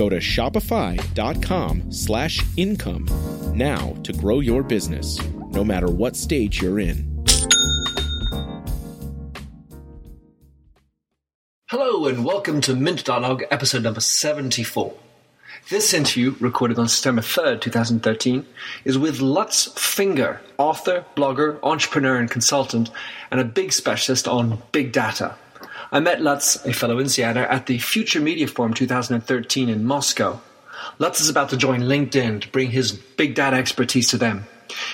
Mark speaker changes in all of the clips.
Speaker 1: Go to shopify.com slash income now to grow your business, no matter what stage you're in.
Speaker 2: Hello and welcome to Minter Dialogue, episode number 74. This interview, recorded on September 3rd, 2013, is with Lutz Finger, author, blogger, entrepreneur, and consultant, and a big specialist on big data. I met Lutz, a fellow insider, at the Future Media Forum 2013 in Moscow. Lutz is about to join LinkedIn to bring his big data expertise to them.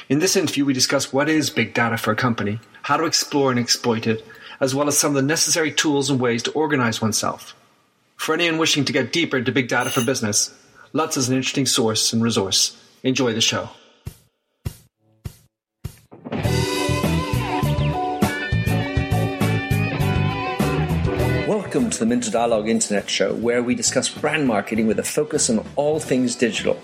Speaker 2: In this interview, we discuss what is big data for a company, how to explore and exploit it, as well as some of the necessary tools and ways to organize oneself. For anyone wishing to get deeper into big data for business, Lutz is an interesting source and resource. Enjoy the show. Welcome to the Minter Dialogue Internet Show, where we discuss brand marketing with a focus on all things digital.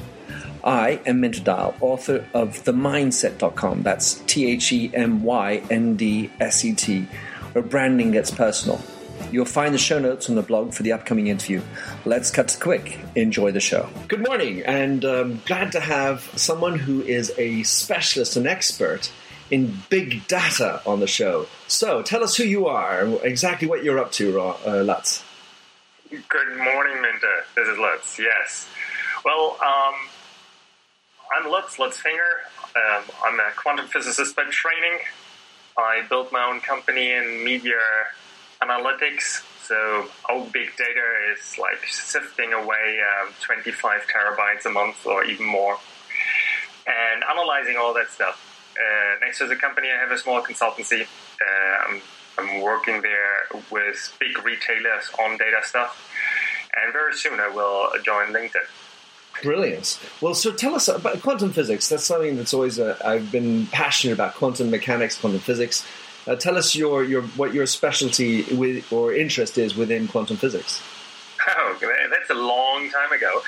Speaker 2: I am Minter Dial, author of TheMyndset.com. That's T H E M Y N D S E T, where branding gets personal. You'll find the show notes on the blog for the upcoming interview. Let's cut to quick. Enjoy the show. Good morning, and um, glad to have someone who is a specialist an expert in big data on the show. So, tell us who you are, exactly what you're up to, uh, Lutz.
Speaker 3: Good morning, Minter. This is Lutz. Yes. Well, um, I'm Lutz, Lutz Finger. Um, I'm a quantum physicist by training. I built my own company in media analytics. So our big data is like sifting away um, 25 terabytes a month or even more, and analyzing all that stuff. Uh, next to the company, I have a small consultancy. Uh, I'm, I'm working there with big retailers on data stuff, and very soon I will join LinkedIn.
Speaker 2: Brilliant. Well, so tell us about quantum physics. That's something that's always uh, I've been passionate about quantum mechanics, quantum physics. Uh, tell us your, your what your specialty with or interest is within quantum physics.
Speaker 3: Oh, that's a long time ago.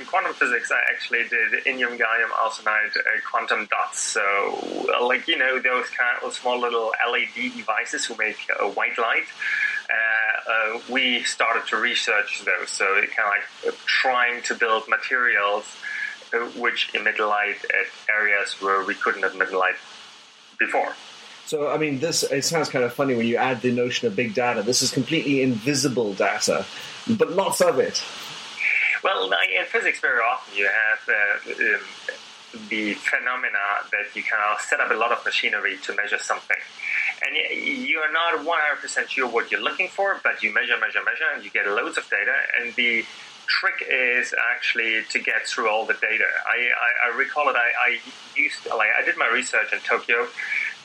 Speaker 3: Uh, in quantum physics, I actually did indium gallium arsenide uh, quantum dots. So, like you know, those kind of small little LED devices who make a white light. Uh, uh, we started to research those. So, it kind of like trying to build materials uh, which emit light at areas where we couldn't emit light before.
Speaker 2: So, I mean, this it sounds kind of funny when you add the notion of big data. This is completely invisible data, but lots of it.
Speaker 3: Well, in physics, very often you have uh, um, the phenomena that you can set up a lot of machinery to measure something. And you're not 100% sure what you're looking for, but you measure, measure, measure, and you get loads of data. And the trick is actually to get through all the data. I, I, I recall it, I, I used, like, I did my research in Tokyo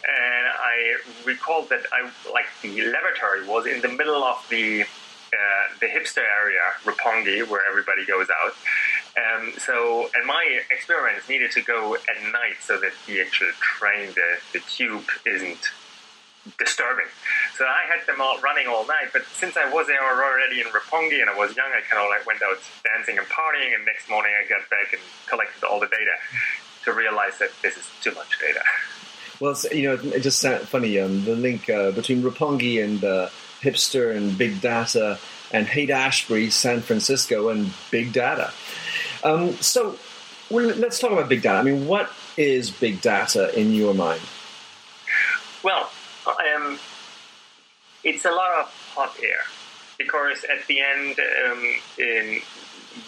Speaker 3: and I recall that I like the laboratory was in the middle of the uh, the hipster area, Roppongi, where everybody goes out. Um, so, and my experiments needed to go at night so that the actual train, the, the tube, isn't disturbing. So I had them all running all night. But since I was there already in Roppongi and I was young, I kind of like went out dancing and partying. And next morning I got back and collected all the data to realize that this is too much data.
Speaker 2: Well, you know, it just sounds funny. Um, the link uh, between Roppongi and uh, hipster and big data, and Haight Ashbury, San Francisco, and big data. Um, so, let's talk about big data. I mean, what is big data in your mind?
Speaker 3: Well, um, it's a lot of hot air. because at the end, um, in,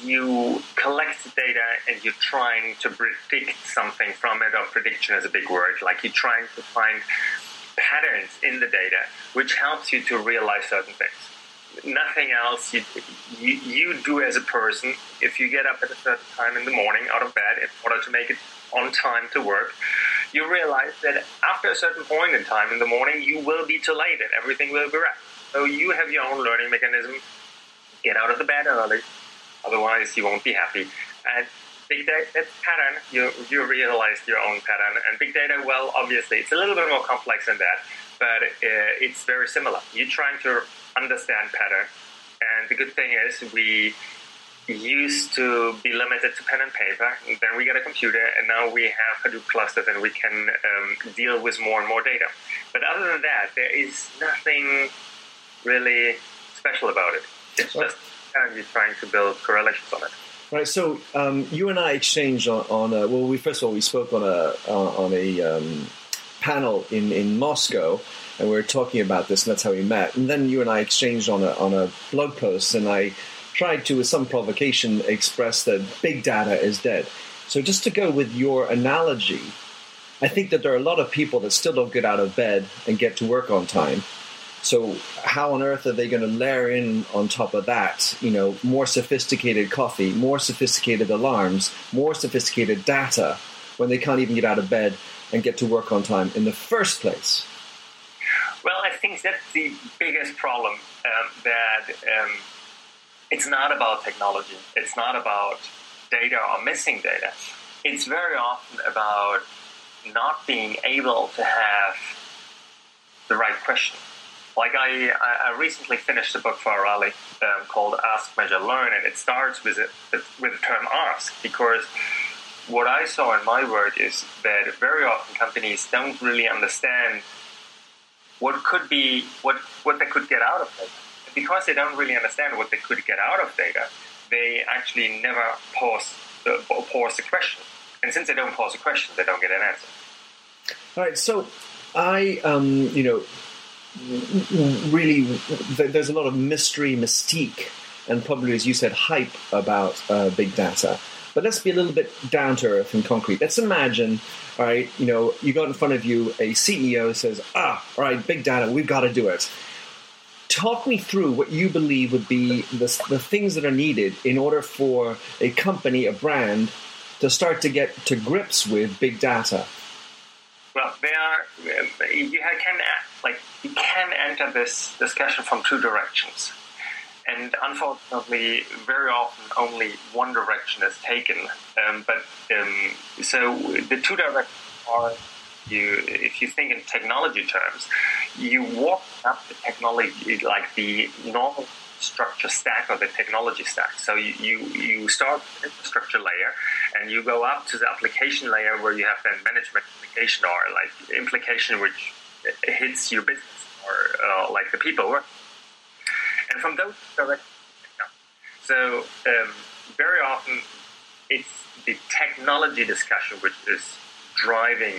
Speaker 3: you collect data and you're trying to predict something from it, or prediction is a big word, like you're trying to find patterns in the data, which helps you to realize certain things. Nothing else you, you, you do as a person, if you get up at a certain time in the morning out of bed in order to make it on time to work, you realize that after a certain point in time in the morning, you will be too late and everything will be wrecked. So you have your own learning mechanism. Get out of the bed early, otherwise you won't be happy. And big data pattern, you you realize your own pattern. And big data, well, obviously, it's a little bit more complex than that, but uh, it's very similar. You're trying to understand pattern, and the good thing is we used to be limited to pen and paper. And then we got a computer, and now we have Hadoop clusters, and we can um, deal with more and more data. But other than that, there is nothing really special about it. It's just kind of you trying to build correlations on it.
Speaker 2: Right. So um, you and I exchanged on, on a, well, we first of all we spoke on a uh, on a um, panel in in Moscow, and we were talking about this, and that's how we met. And then you and I exchanged on a on a blog post, and I tried to, with some provocation, express that big data is dead. So just to go with your analogy, I think that there are a lot of people that still don't get out of bed and get to work on time so how on earth are they going to layer in on top of that, you know, more sophisticated coffee, more sophisticated alarms, more sophisticated data when they can't even get out of bed and get to work on time in the first place?
Speaker 3: Think that's the biggest problem um, that um, it's not about technology. It's not about data or missing data. It's very often about not being able to have the right question like I, I recently finished a book for O'Reilly um, called Ask, Measure, Learn, and it starts with it with the term ask because what I saw in my work is that very often companies don't really understand what could be what what they could get out of data. Because they don't really understand what they could get out of data, they actually never pause the pause the question. And since they don't pause the question, they don't get an answer.
Speaker 2: All right. So I, um, you know, really there's a lot of mystery, mystique, and probably, as you said, hype about uh, big data. But let's be a little bit down to earth and concrete. Let's imagine, all right, you know, you got in front of you a CEO says, ah, all right, big data, we've got to do it. Talk me through what you believe would be the, the things that are needed in order for a company, a brand, to start to get to grips with big data.
Speaker 3: Well, they are. You can like you can enter this discussion from two directions, and unfortunately, very often only one direction is taken. Um, but um, so the two directions are you if you think in technology terms, you walk up the technology like the normal structure stack or the technology stack. So you, you, you start infrastructure layer and you go up to the application layer where you have then management implication or like implication which hits your business or uh, like the people work. And from those directions, so um, very often it's the technology discussion which is driving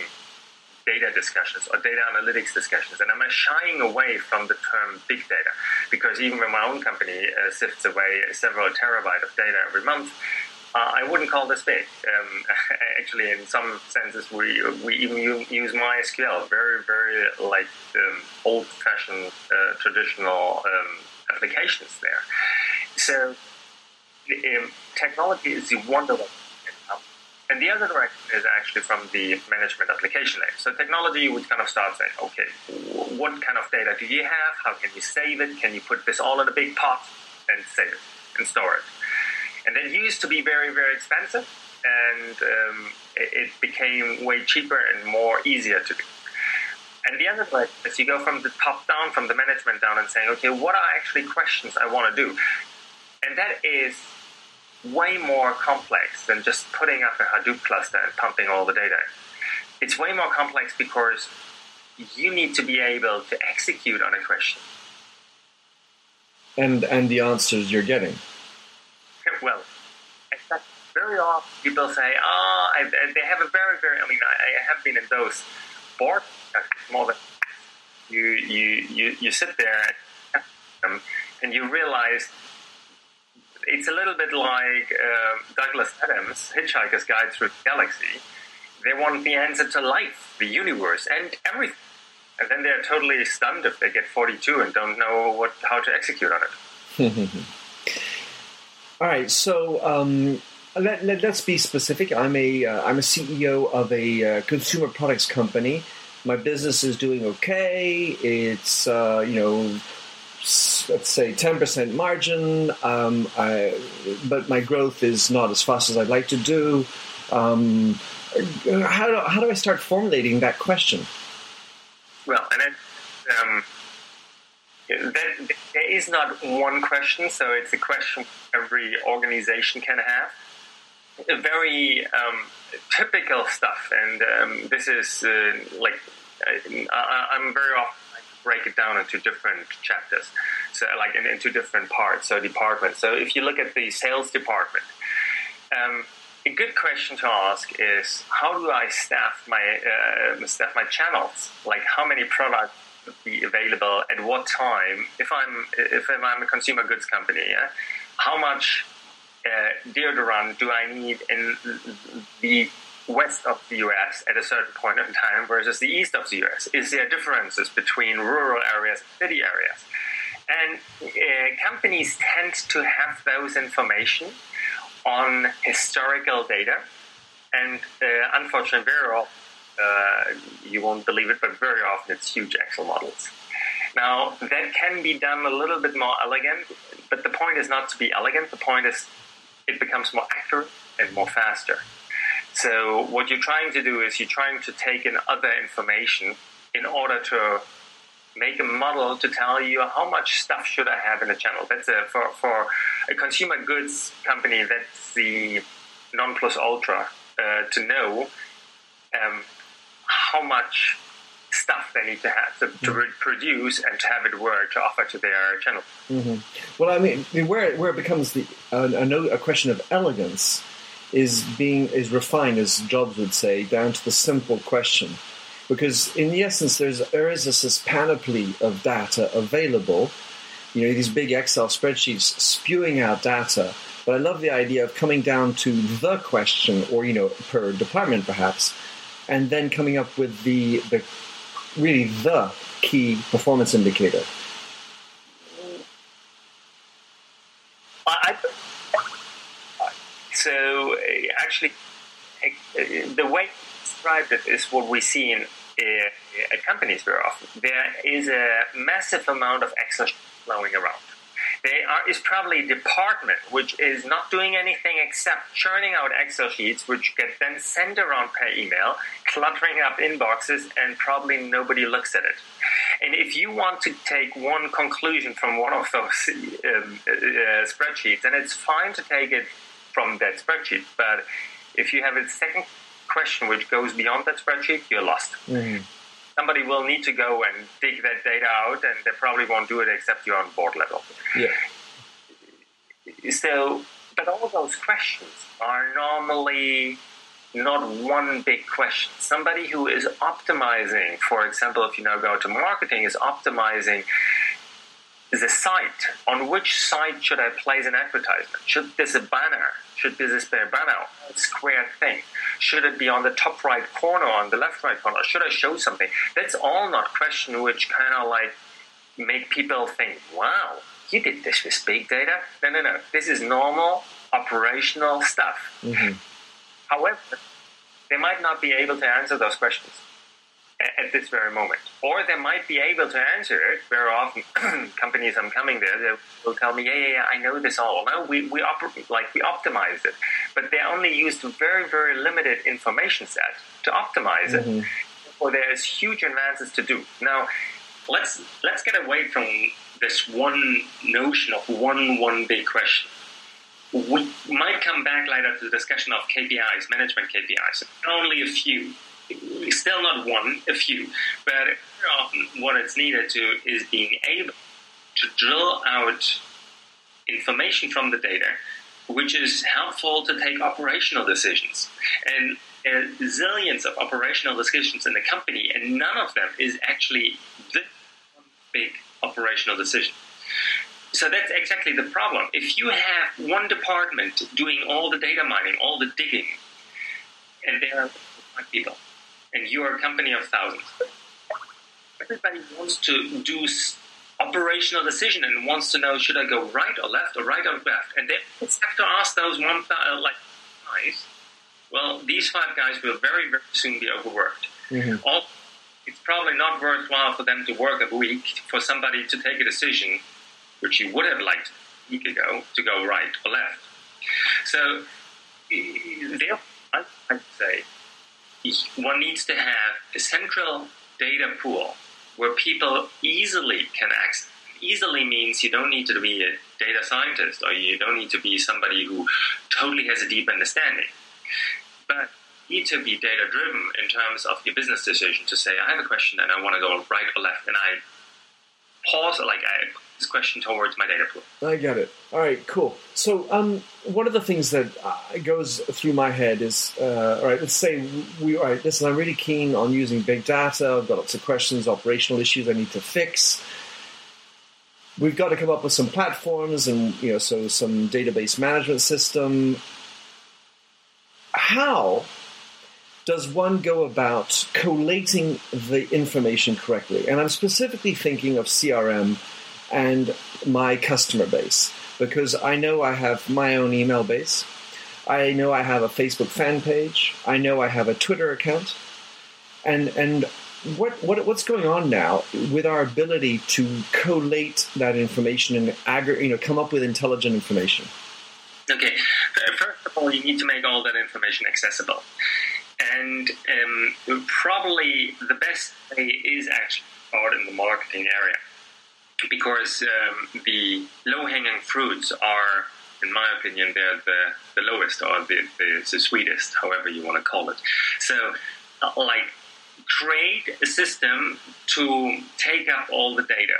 Speaker 3: data discussions or data analytics discussions. And I'm shying away from the term big data because even when my own company uh, sifts away several terabyte of data every month, uh, I wouldn't call this big. Um, actually, in some senses, we we even use MySQL, very very like um, old-fashioned uh, traditional um, applications there. So um, technology is the wonderful and the other direction is actually from the management application layer. So technology would kind of start saying, okay, what kind of data do you have? How can you save it? Can you put this all in a big pot and save it and store it? And it used to be very, very expensive, and um, it, became way cheaper and more easier to do. And the other direction is you go from the top down, from the management down, and saying, okay, what are actually questions I want to do? And that is way more complex than just putting up a Hadoop cluster and pumping all the data. It's way more complex because you need to be able to execute on a question.
Speaker 2: And and the answers you're getting.
Speaker 3: Well, very often people say, "Oh, I, they have a very, very." I mean, I, I have been in those board more than you, you, you, you sit there, and and you realize it's a little bit like uh, Douglas Adams' Hitchhiker's Guide Through the Galaxy. They want the answer to life, the universe, and everything. And then they're totally stunned if they get 42 and don't know what how to execute on it.
Speaker 2: All right, so um, let, let, us be specific. I'm a am uh, a CEO of a uh, consumer products company. My business is doing okay. It's uh, you know let's say 10% margin, um, I, but my growth is not as fast as I'd like to do. Um, how, do, how do I start formulating that question?
Speaker 3: Well, and then, um, there is not one question, so it's a question every organization can have. Very um, typical stuff, and um, this is uh, like I, am very often break it down into different chapters, so like in, into different parts, so departments. So if you look at the sales department, um, a good question to ask is how do I staff my uh, staff my channels? Like how many products be available at what time? If I'm if I'm a consumer goods company, yeah, how much uh, deodorant do I need in the west of the US at a certain point in time versus the east of the US? Is there differences between rural areas and city areas? And uh, companies tend to have those information on historical data. And uh, unfortunately, very often, uh, you won't believe it, but very often it's huge Excel models. Now, that can be done a little bit more elegant, but the point is not to be elegant. The point is it becomes more accurate and more faster. So what you're trying to do is you're trying to take in other information in order to make a model to tell you how much stuff should I have in a channel. That's a, for for a consumer goods company. That's the non plus ultra uh, to know um, how much stuff they need to have to, to mm-hmm. produce and to have it work to offer to their channel.
Speaker 2: Mm-hmm. Well, I mean, where where it becomes the uh, a, a question of elegance is being is refined, as Jobs would say, down to the simple question. Because in the essence, there's there is this, this panoply of data available. You know, these big Excel spreadsheets spewing out data. But I love the idea of coming down to the question, or you know, per department perhaps, and then coming up with the the really the key performance indicator.
Speaker 3: I, so uh, actually, uh, the way described it is what we see in uh, companies very often. There is a massive amount of Excel flowing around. There are, is probably a department which is not doing anything except churning out Excel sheets, which get then sent around per email, cluttering up inboxes, and probably nobody looks at it. And if you want to take one conclusion from one of those um, uh, spreadsheets, then it's fine to take it from that spreadsheet. But if you have a second question which goes beyond that spreadsheet, you're lost. Mm-hmm. Somebody will need to go and dig that data out, and they probably won't do it except you're on board level.
Speaker 2: Yeah.
Speaker 3: So, but all those questions are normally not one big question. Somebody who is optimizing, for example, if you now go to marketing, is optimizing the site. On which site should I place an advertisement? Should this a banner? Should this be a banner? A square thing? Should it be on the top right corner, on the left right corner? Should I show something? That's all not question which kind of like make people think, wow, you did this with big data. No, no, no. This is normal operational stuff. Mm-hmm. However, they might not be able to answer those questions at this very moment. Or they might be able to answer it. Very often, companies I'm coming there, they will tell me, yeah, yeah, yeah, I know this all. No, we, we oper- like we optimize it. But they only used a very, very limited information set to optimize mm-hmm. it. Or there's huge advances to do. Now, let's let's get away from this one notion of one one big question. We might come back later to the discussion of KPIs, management KPIs. Only a few still not one, a few, but often what it's needed to is being able to drill out information from the data, which is helpful to take operational decisions. And are zillions of operational decisions in the company, and none of them is actually the big operational decision. so that's exactly the problem. If you have one department doing all the data mining, all the digging, and there are people, and you are a company of thousands, everybody wants to do operational decision and wants to know should I go right or left or right or left, and they have to ask those one uh, like guys. Well, these five guys will very very soon be overworked. Mm-hmm. All, it's probably not worthwhile for them to work a week for somebody to take a decision, which you would have liked a week ago, to go right or left. So, therefore, I'd say one needs to have a central data pool where people easily can access. Easily means you don't need to be a data scientist or you don't need to be somebody who totally has a deep understanding. But you need to be data driven in terms of your business decision to say, I have a question and I want to go right or left, and I pause, like I this question towards my data pool.
Speaker 2: I get it. All right, cool. So, um, one of the things that uh, goes through my head is, uh, all right, let's say we, all right, listen, I'm really keen on using big data. I've got lots of questions, operational issues I need to fix. We've got to come up with some platforms and, you know, so some database management system. How does one go about collating the information correctly? And I'm specifically thinking of CRM and my customer base because I know I have my own email base. I know I have a Facebook fan page. I know I have a Twitter account. And and what, what what's going on now with our ability to collate that information and aggregate, you know, come up with intelligent information?
Speaker 3: Okay, first of all, you need to make all that information accessible, and um, probably the best way is actually start in the marketing area because um, the low-hanging fruits are, in my opinion, they're the, the lowest or the, the, the sweetest, however you want to call it. So, uh, like, create a system to take up all the data.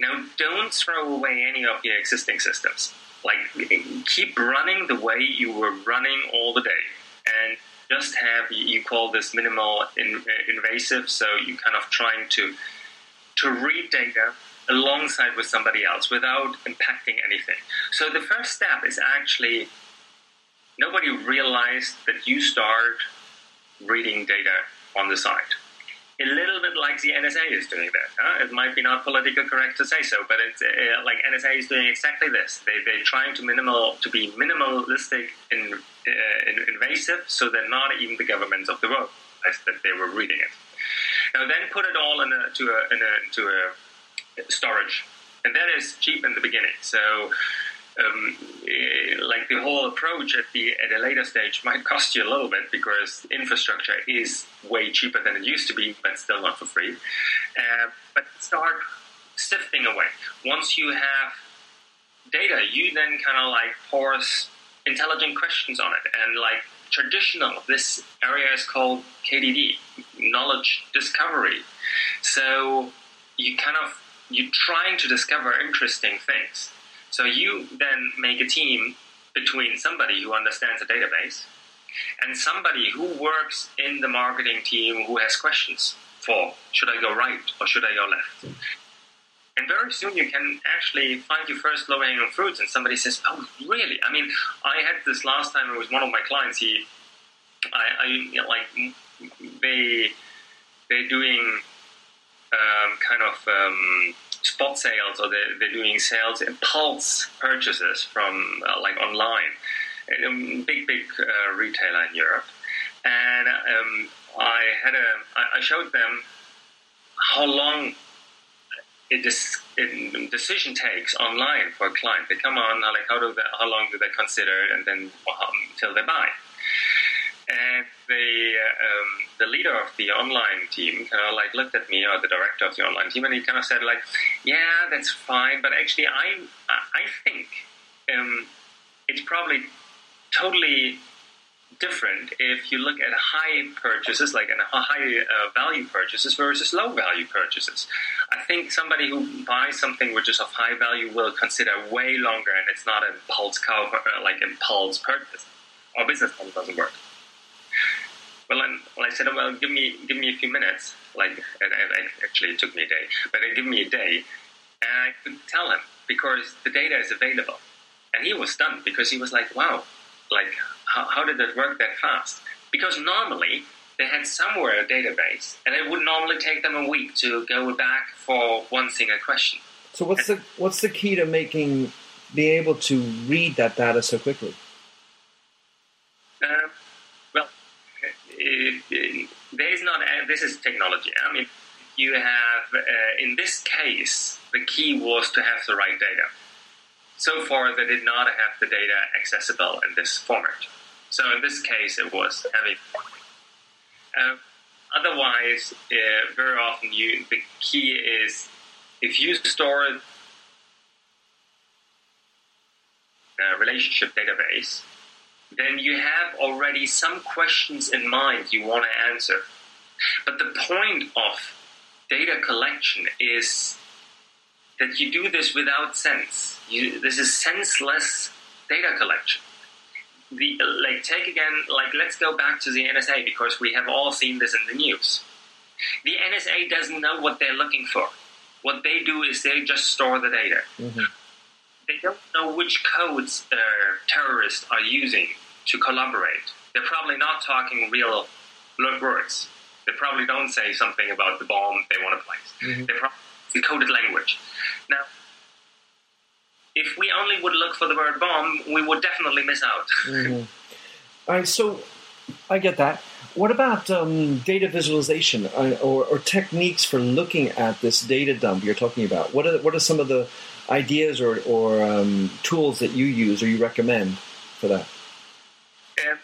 Speaker 3: Now, don't throw away any of your existing systems. Like, keep running the way you were running all the day, and just have you call this minimal in, invasive. So you're kind of trying to to read data alongside with somebody else without impacting anything. So the first step is actually nobody realized that you start reading data on the site. A little bit like the NSA is doing that. Huh? It might be not politically correct to say so, but it's uh, like NSA is doing exactly this. They, they're trying to minimal to be minimalistic and uh, invasive, so that not even the governments of the world that they were reading it. Now, then put it all in a, to a, in a, into a storage, and that is cheap in the beginning. So. Um, eh, like the whole approach at the at a later stage might cost you a little bit because infrastructure is way cheaper than it used to be, but still not for free. Uh, but start sifting away. Once you have data, you then kind of like force intelligent questions on it, and like traditional, this area is called KDD, knowledge discovery. So you kind of you're trying to discover interesting things. So you then make a team between somebody who understands the database and somebody who works in the marketing team who has questions for should I go right or should I go left? And very soon you can actually find your first low hanging fruits, and somebody says, "Oh, really?" I mean, I had this last time. It was one of my clients. He, I, I you know, like they, they're doing um, kind of um, spot sales or they're, they're doing sales impulse purchases from uh, like online. A big, big uh, retailer in Europe. And um, I had a, I showed them how long a, a, decision takes online for a client. They come on, like how do they, how long do they consider it, and then until they buy. And the um, the leader of the online team kind of like looked at me, or the director of the online team, and he kind of said like, "Yeah, that's fine, but actually, I I think um, it's probably totally different if you look at high purchases, like a high uh, value purchases versus low value purchases. I think somebody who buys something which is of high value will consider way longer, and it's not an impulse cow, uh, like impulse purchase. Our business model doesn't work. Well, and I said, well, give me give me a few minutes. Like, it, it actually, it took me a day, but it gave me a day, and I could tell him because the data is available. And he was stunned because he was like, wow, like, how, how did that work that fast? Because normally they had somewhere a database, and it would normally take them a week to go back for one single question.
Speaker 2: So what's the what's the key to making being able to read that data so quickly?
Speaker 3: Uh, well, it, there is not. Uh, this is technology. I mean, you have uh, in this case the key was to have the right data. So far, they did not have the data accessible in this format. So in this case, it was having. Uh, otherwise, uh, very often you the key is if you store a relationship database, then you have already some questions in mind you want to answer. But the point of data collection is that you do this without sense. You, this is senseless data collection. The, like take again, like let's go back to the NSA because we have all seen this in the news. The NSA doesn't know what they're looking for. What they do is they just store the data. Mm-hmm. They don't know which codes uh, terrorists are using to collaborate. They're probably not talking real words. They probably don't say something about the bomb they want to place. Mm-hmm. They probably decoded language. Now, if we only would look for the word bomb, we would definitely miss out.
Speaker 2: Mm-hmm. All right, so I get that. What about um, data visualization uh, or, or, techniques for looking at this data dump you're talking about? What are, what are some of the ideas or, or um, tools that you use or you recommend for that?
Speaker 3: Uh,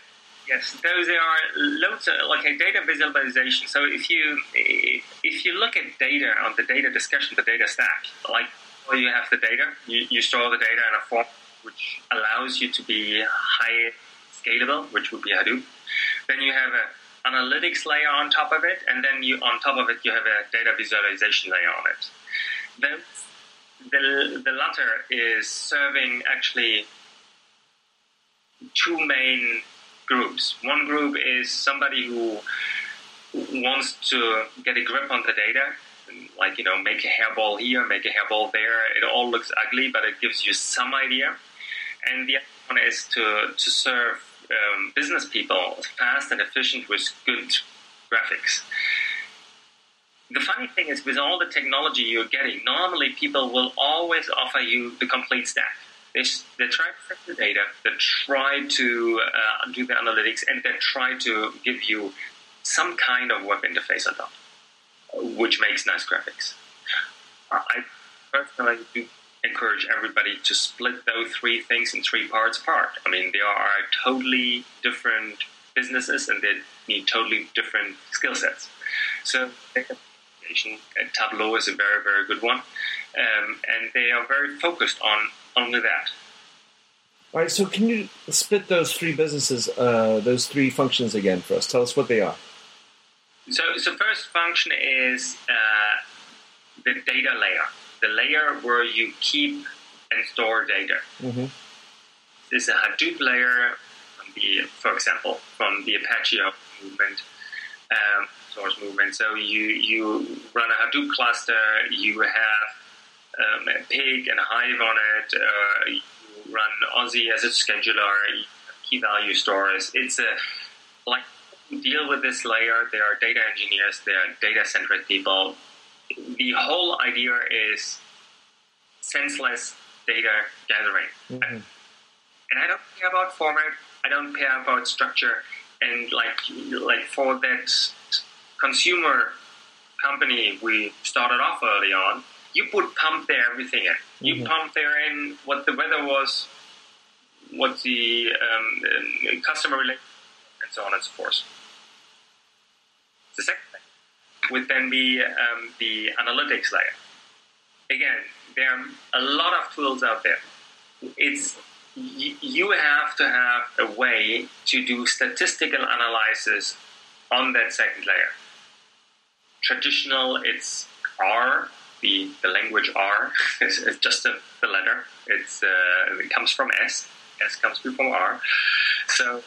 Speaker 3: yes, those are loads of like a data visualization. So if you if you look at data on the data discussion, the data stack, like well, you have the data, you, you store the data in a form which allows you to be high scalable, which would be Hadoop. Then you have an analytics layer on top of it, and then you on top of it you have a data visualization layer on it. Then the, the latter is serving actually two main groups. One group is somebody who wants to get a grip on the data, like you know, make a hairball here, make a hairball there. It all looks ugly, but it gives you some idea. And the other one is to to serve um, business people fast and efficient with good graphics. The funny thing is, with all the technology you're getting, normally people will always offer you the complete stack. They, they try to fix the data, they try to uh, do the analytics, and they try to give you some kind of web interface on top, which makes nice graphics. I personally do encourage everybody to split those three things in three parts apart. I mean, they are totally different businesses and they need totally different skill sets. So, Tableau is a very, very good one, um, and they are very focused on only that.
Speaker 2: All right, so can you split those three businesses, uh, those three functions again for us? Tell us what they are.
Speaker 3: So, so first function is uh, the data layer the layer where you keep and store data. Mm-hmm. This is a Hadoop layer, from the, for example, from the Apache movement, um, source movement. So you, you run a Hadoop cluster, you have um, a pig and a hive on it, uh, you run Oozie as a scheduler, key value stores. It's a like deal with this layer. There are data engineers, there are data centric people the whole idea is senseless data gathering. Mm-hmm. And I don't care about format, I don't care about structure, and like like for that consumer company we started off early on, you put pump there everything in. You mm-hmm. pump there in what the weather was, what the um, customer relationship, and so on and so forth. The second thing would then be um, the analytics layer. Again, there are a lot of tools out there. It's you have to have a way to do statistical analysis on that second layer. Traditional, it's R, the, the language R, it's, it's just a, the letter. It's uh, it comes from S. S comes from R. So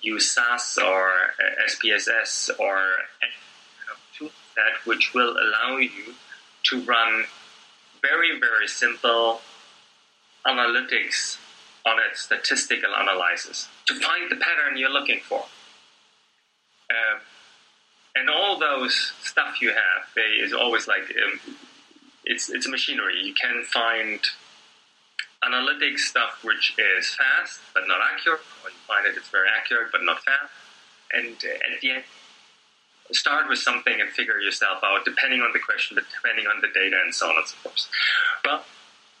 Speaker 3: use SAS or SPSS or any kind of tool that which will allow you to run very, very simple analytics on it, statistical analysis, to find the pattern you're looking for. Uh, and all those stuff you have they, is always like um, it's it's machinery. You can find analytic stuff which is fast but not accurate, or you find it it's very accurate but not fast. And uh, at the end, start with something and figure yourself out, depending on the question, depending on the data and so on and so forth. Well,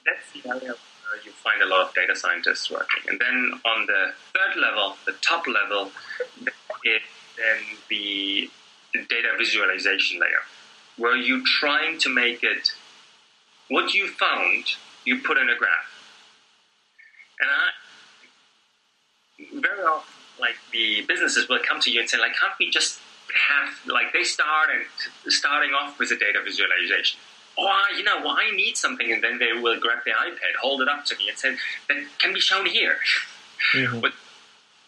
Speaker 3: that's the area where you find a lot of data scientists working. And then on the third level, the top level, is then the data visualization layer, where you're trying to make it what you found, you put in a graph. And I very often, like the businesses will come to you and say, like, can't we just have like they start and starting off with a data visualization. Oh, you know, well, I need something, and then they will grab the iPad, hold it up to me, and say, "That can be shown here." Mm-hmm. But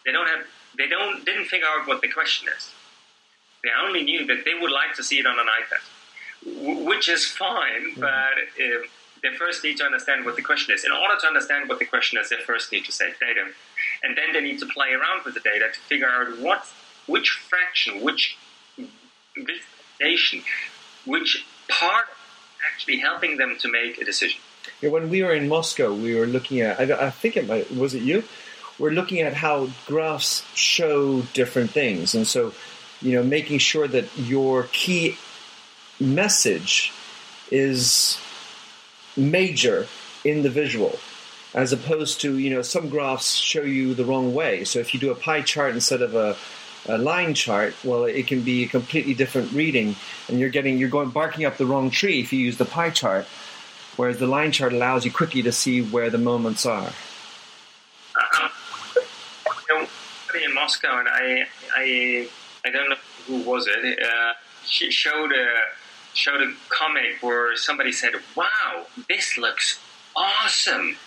Speaker 3: they don't have, they don't didn't figure out what the question is. They only knew that they would like to see it on an iPad, which is fine, mm-hmm. but uh, they first need to understand what the question is. In order to understand what the question is, they first need to save data, and then they need to play around with the data to figure out what, which fraction, which visualization, which part actually helping them to make a decision.
Speaker 2: Yeah, when we were in Moscow, we were looking at. I, I think it might was it you. We're looking at how graphs show different things, and so you know, making sure that your key message is major in the visual as opposed to you know some graphs show you the wrong way so if you do a pie chart instead of a, a line chart well it can be a completely different reading and you're getting you're going barking up the wrong tree if you use the pie chart whereas the line chart allows you quickly to see where the moments are
Speaker 3: uh, you know, in Moscow and I I I don't know who was it. Uh, she showed a showed a comic where somebody said, "Wow, this looks awesome."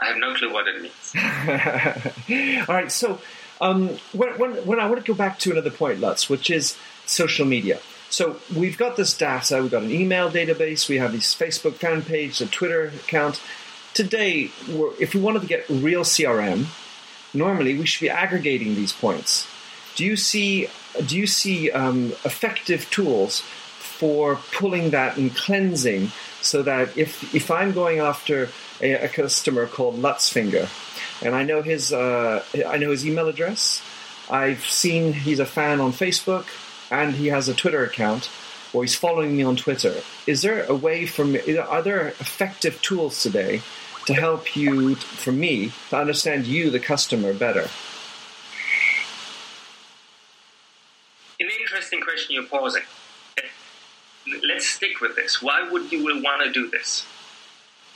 Speaker 3: I have no clue what it
Speaker 2: means. All right, so um, when, when, when I want to go back to another point, Lutz, which is social media. So we've got this data, we've got an email database, we have this Facebook fan page, a Twitter account. Today, if we wanted to get real CRM, normally we should be aggregating these points. Do you see do you see um, effective tools for pulling that and cleansing so that if if I'm going after a, a customer called Lutz Finger and I know his uh, I know his email address, I've seen he's a fan on Facebook and he has a Twitter account or he's following me on Twitter. Is there a way for me? Are there effective tools today to help you, for me, to understand you, the customer, better?
Speaker 3: An interesting question you're posing. Let's stick with this. Why would you want to do this?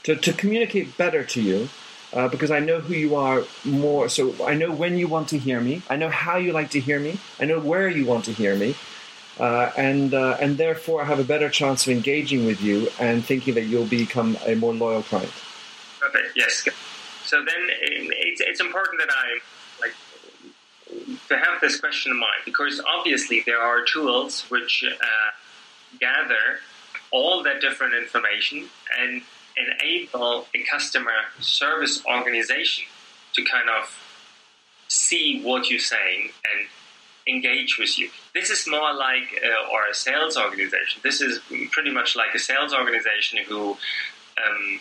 Speaker 2: To, to communicate better to you, uh, because I know who you are more. So I know when you want to hear me. I know how you like to hear me. I know where you want to hear me. Uh, and uh, and therefore I have a better chance of engaging with you and thinking that you'll become a more loyal client.
Speaker 3: Okay. Yes. So then it's, it's important that I like to have this question in mind because obviously there are tools which uh, gather all that different information and enable a customer service organization to kind of see what you're saying and engage with you. This is more like, uh, or a sales organization. This is pretty much like a sales organization who um,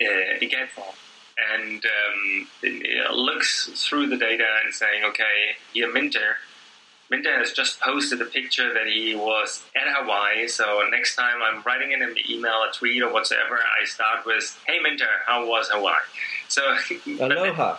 Speaker 3: uh, gets and um, looks through the data and saying, okay, here Minter, Minter has just posted a picture that he was at Hawaii. So next time I'm writing in an email, a tweet, or whatsoever, I start with, "Hey Minter, how was Hawaii?" So
Speaker 2: aloha,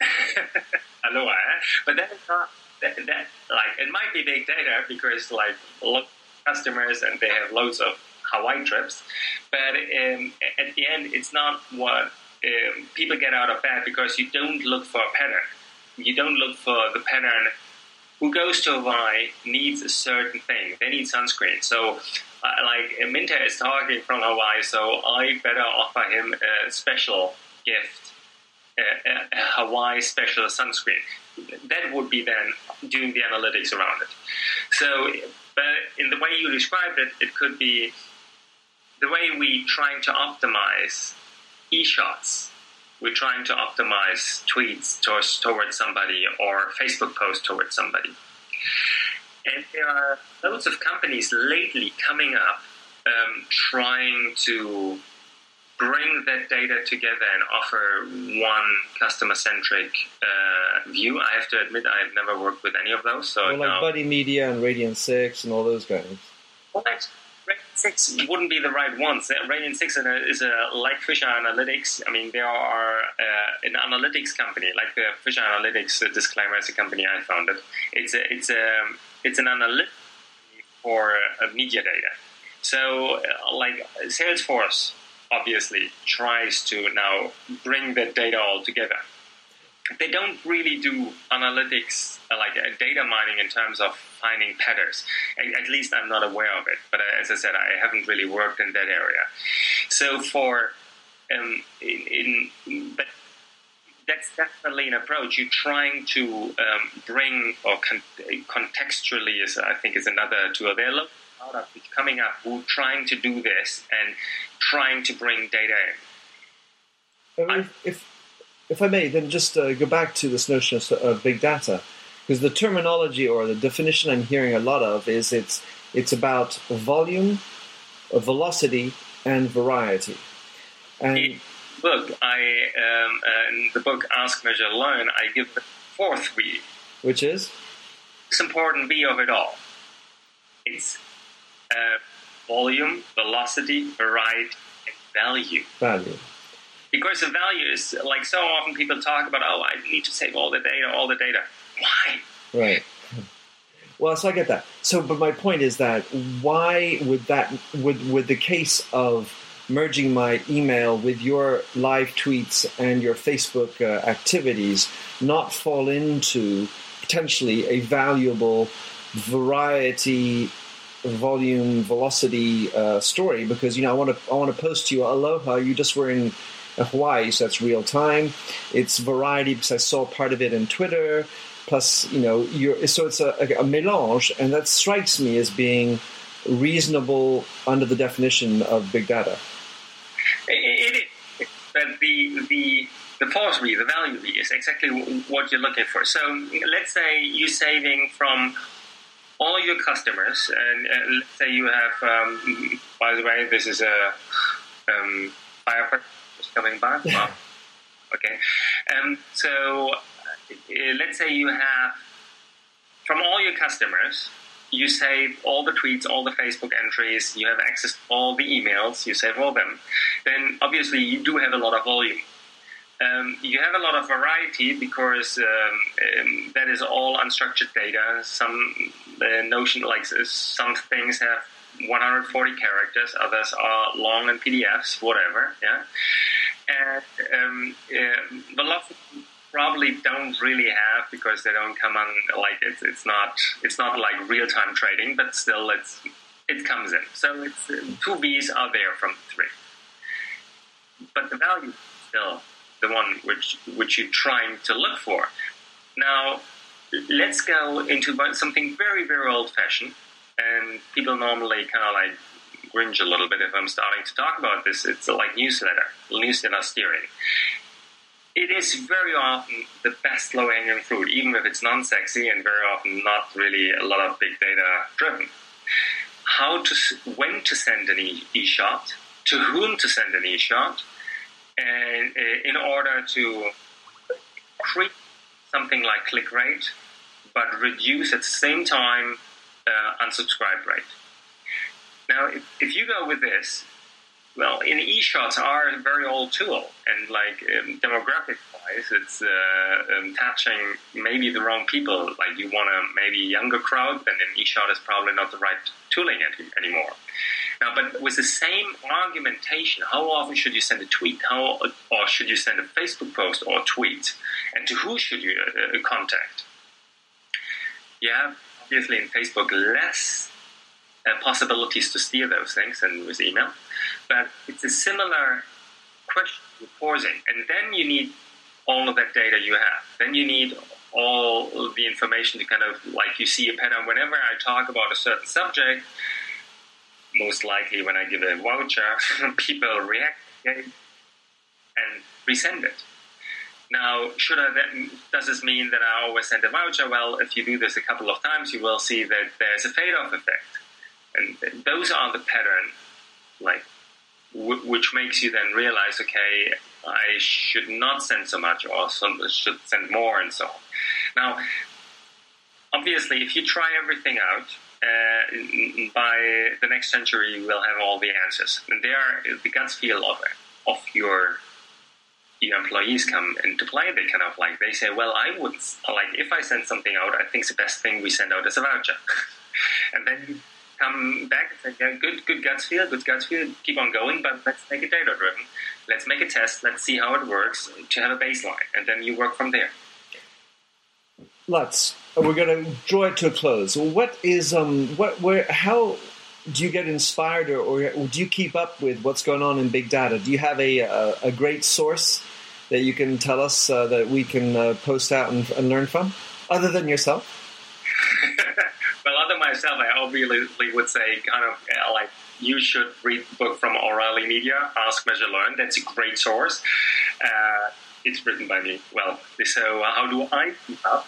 Speaker 3: aloha. Eh? But that is not that, that, like it might be big data because like look customers and they have loads of Hawaii trips, but um, at the end, it's not what um, people get out of bed because you don't look for a pattern. You don't look for the pattern. Who goes to Hawaii needs a certain thing. They need sunscreen. So, uh, like Minter is talking from Hawaii, so I better offer him a special gift, a, a, a Hawaii special sunscreen. That would be then doing the analytics around it. So, but in the way you described it, it could be the way we trying to optimize e-shots, we're trying to optimize tweets towards, towards somebody or Facebook posts towards somebody. And there are loads of companies lately coming up um, trying to bring that data together and offer one customer centric uh, view. I have to admit, I have never worked with any of those. So
Speaker 2: well, like
Speaker 3: no.
Speaker 2: Buddy Media and Radian6 and all those guys.
Speaker 3: Well, Six wouldn't be the right ones. Uh, Radian6 is a, like Fisheye Analytics. I mean, they are uh, an analytics company like the Fisheye Analytics uh, disclaimer is a company I founded. It's a, it's a it's an analytic for uh, media data. So, uh, like Salesforce obviously tries to now bring the data all together. They don't really do analytics uh, like uh, data mining in terms of finding patterns. At, at least I'm not aware of it. But uh, as I said, I haven't really worked in that area. So for um, in, in but that's definitely an approach. You're trying to um, bring or con- contextually is I think is another tool. There are startups coming up who are trying to do this and trying to bring data in.
Speaker 2: If, if, if I may, then just uh, go back to this notion of, of big data, because the terminology or the definition I'm hearing a lot of is it's it's about volume, velocity, and variety. And
Speaker 3: in book, I um, uh, in the book Ask, Measure, Learn, I give the fourth V.
Speaker 2: which is
Speaker 3: It's important V of it all. It's uh, volume, velocity, variety, and value.
Speaker 2: value.
Speaker 3: Because the value is like so often people talk about, oh, I need to save all the data, all the data. Why?
Speaker 2: Right. Well, so I get that. So, but my point is that why would that would would the case of merging my email with your live tweets and your Facebook uh, activities not fall into potentially a valuable variety, volume, velocity uh, story? Because you know, I want to I want to post to you, aloha. You just were in Hawaii, so that's real time. It's variety because I saw part of it in Twitter. Plus, you know, so it's a, a, melange, and that strikes me as being reasonable under the definition of big data.
Speaker 3: It is, but the the the pause the value is exactly what you're looking for. So let's say you're saving from all your customers, and let's say you have. Um, by the way, this is a um, fire coming back. Wow. Okay, um, so uh, let's say you have from all your customers you save all the tweets, all the Facebook entries, you have access to all the emails, you save all them, then obviously you do have a lot of volume. Um, you have a lot of variety because um, um, that is all unstructured data. Some the notion like some things have 140 characters, others are long and PDFs, whatever. Yeah, and um, uh, velocity probably don't really have because they don't come on like it's it's not it's not like real time trading, but still it's it comes in. So it's uh, two B's are there from three, but the value is still the one which which you're trying to look for. Now let's go into something very very old fashioned, and people normally kind of like cringe a little bit if I'm starting to talk about this. It's like newsletter, newsletter steering it is very often the best low hanging fruit, even if it's non sexy and very often not really a lot of big data driven. How to, when to send an e shot, to whom to send an e shot, and uh, in order to create something like click rate, but reduce at the same time uh, unsubscribe rate. Now, if, if you go with this, well, in e-shots are a very old tool, and like um, demographic-wise, it's uh, um, touching maybe the wrong people. Like you want a maybe younger crowd, then an e-shot is probably not the right tooling anymore. Now, but with the same argumentation, how often should you send a tweet? How or should you send a Facebook post or tweet? And to who should you uh, contact? Yeah, obviously in Facebook less uh, possibilities to steer those things and with email but it's a similar question with pausing. And then you need all of that data you have. Then you need all the information to kind of like you see a pattern. Whenever I talk about a certain subject, most likely when I give a voucher, people react and resend it. Now, should I then, does this mean that I always send a voucher? Well, if you do this a couple of times, you will see that there's a fade-off effect. And those are the pattern, like, w- which makes you then realize, okay, I should not send so much or some, should send more and so on. Now, obviously, if you try everything out, uh, by the next century, you will have all the answers. And there, the gut feel of, of your your employees come into play. They kind of like they say, "Well, I would like if I send something out, I think the best thing we send out is a voucher." and then come back and say, "Yeah, good, good gut feel, good gut feel. Keep on going, but let's make it data driven. Let's make a test. Let's see how it works to have a baseline, and then you work from there."
Speaker 2: Let's. We're going to draw it to a close. What is um what where how do you get inspired or, or, do you keep up with what's going on in big data? Do you have a a, a great source that you can tell us uh, that we can uh, post out and, and, learn from, other than yourself?
Speaker 3: Myself, I obviously would say kind of uh, like you should read the book from O'Reilly Media, Ask, Measure, Learn. That's a great source. Uh, it's written by me. Well, so how do I keep up?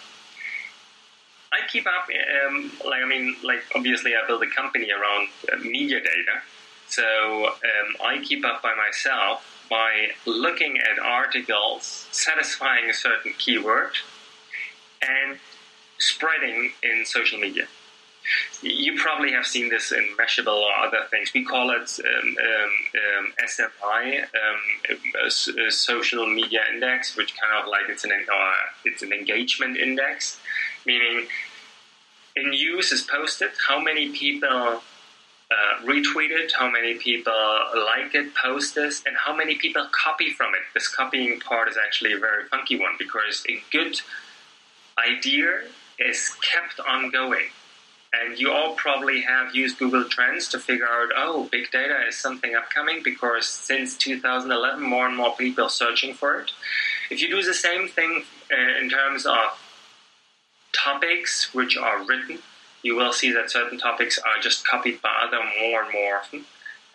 Speaker 3: I keep up, um, like I mean, like obviously I build a company around uh, media data, so um, I keep up by myself by looking at articles satisfying a certain keyword and spreading in social media. You probably have seen this in Mashable or other things. We call it um, um, um SMI, um, a, a, social media index, which kind of like it's an uh, it's an engagement index meaning in news is posted, how many people uh, retweet it, how many people like it, post this, and how many people copy from it. This copying part is actually a very funky one because a good idea is kept on going. And you all probably have used Google Trends to figure out, oh, big data is something upcoming because since 2011, more and more people are searching for it. If you do the same thing uh, in terms of topics which are written, you will see that certain topics are just copied by other more and more often.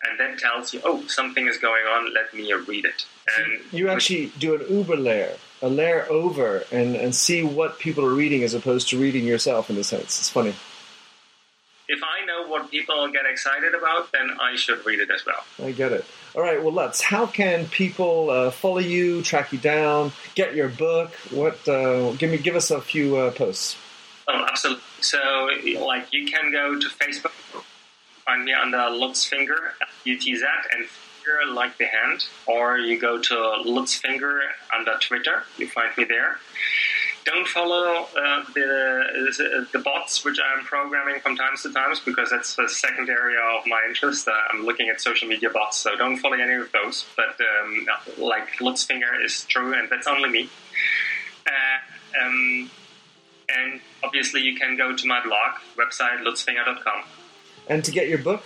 Speaker 3: And that tells you, oh, something is going on, let me read it. And
Speaker 2: you actually do an Uber layer, a layer over, and, and see what people are reading as opposed to reading yourself in a sense. It's funny.
Speaker 3: If I know what people get excited about, then I should read it as well.
Speaker 2: I get it. All right, well, let's. How can people uh, follow you, track you down, get your book? What? Uh, give me, give us a few uh, posts.
Speaker 3: Oh, absolutely. So, like, you can go to Facebook, find me under Lutz Finger, U-T-Z, and Finger like the hand, or you go to Lutz Finger under Twitter. You find me there don't follow uh, the the bots which I'm programming from times to times because that's the second area of my interest. Uh, I'm looking at social media bots, so don't follow any of those. But um, like Lutzfinger is true, and that's only me. Uh, um, and obviously, you can go to my blog website lutzfinger.com.
Speaker 2: And to get your book.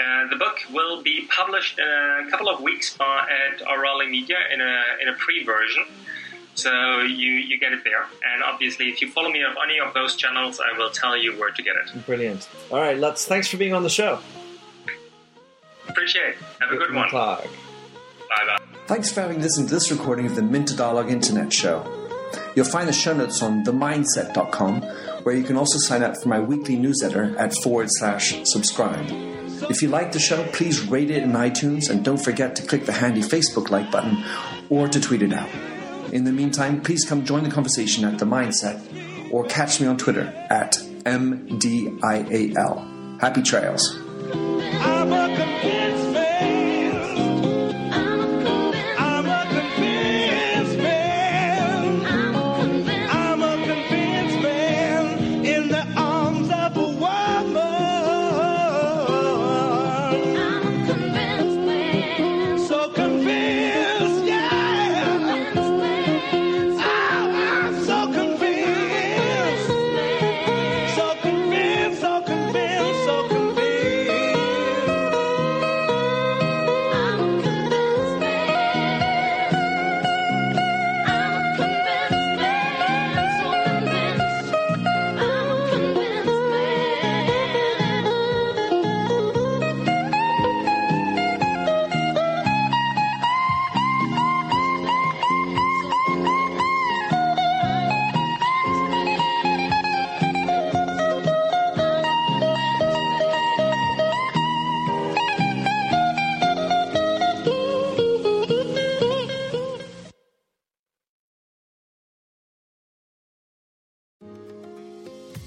Speaker 3: Uh, the book will be published in a couple of weeks at O'Reilly Media in a in a pre version. So you, you get it there. And obviously, if you follow me on any of those channels, I will tell you where to get it.
Speaker 2: Brilliant. All right, let's. Thanks for being on the show.
Speaker 3: Appreciate it. Have a good, good one. Bye bye.
Speaker 4: Thanks for having listened to this recording of the Minter Dialogue Internet Show. You'll find the show notes on minterdial.com, where you can also sign up for my weekly newsletter at forward slash subscribe. If you like the show, please rate it in iTunes and don't forget to click the handy Facebook like button or to tweet it out. In the meantime, please come join the conversation at Minter Dial or catch me on Twitter at MDIAL. Happy trails.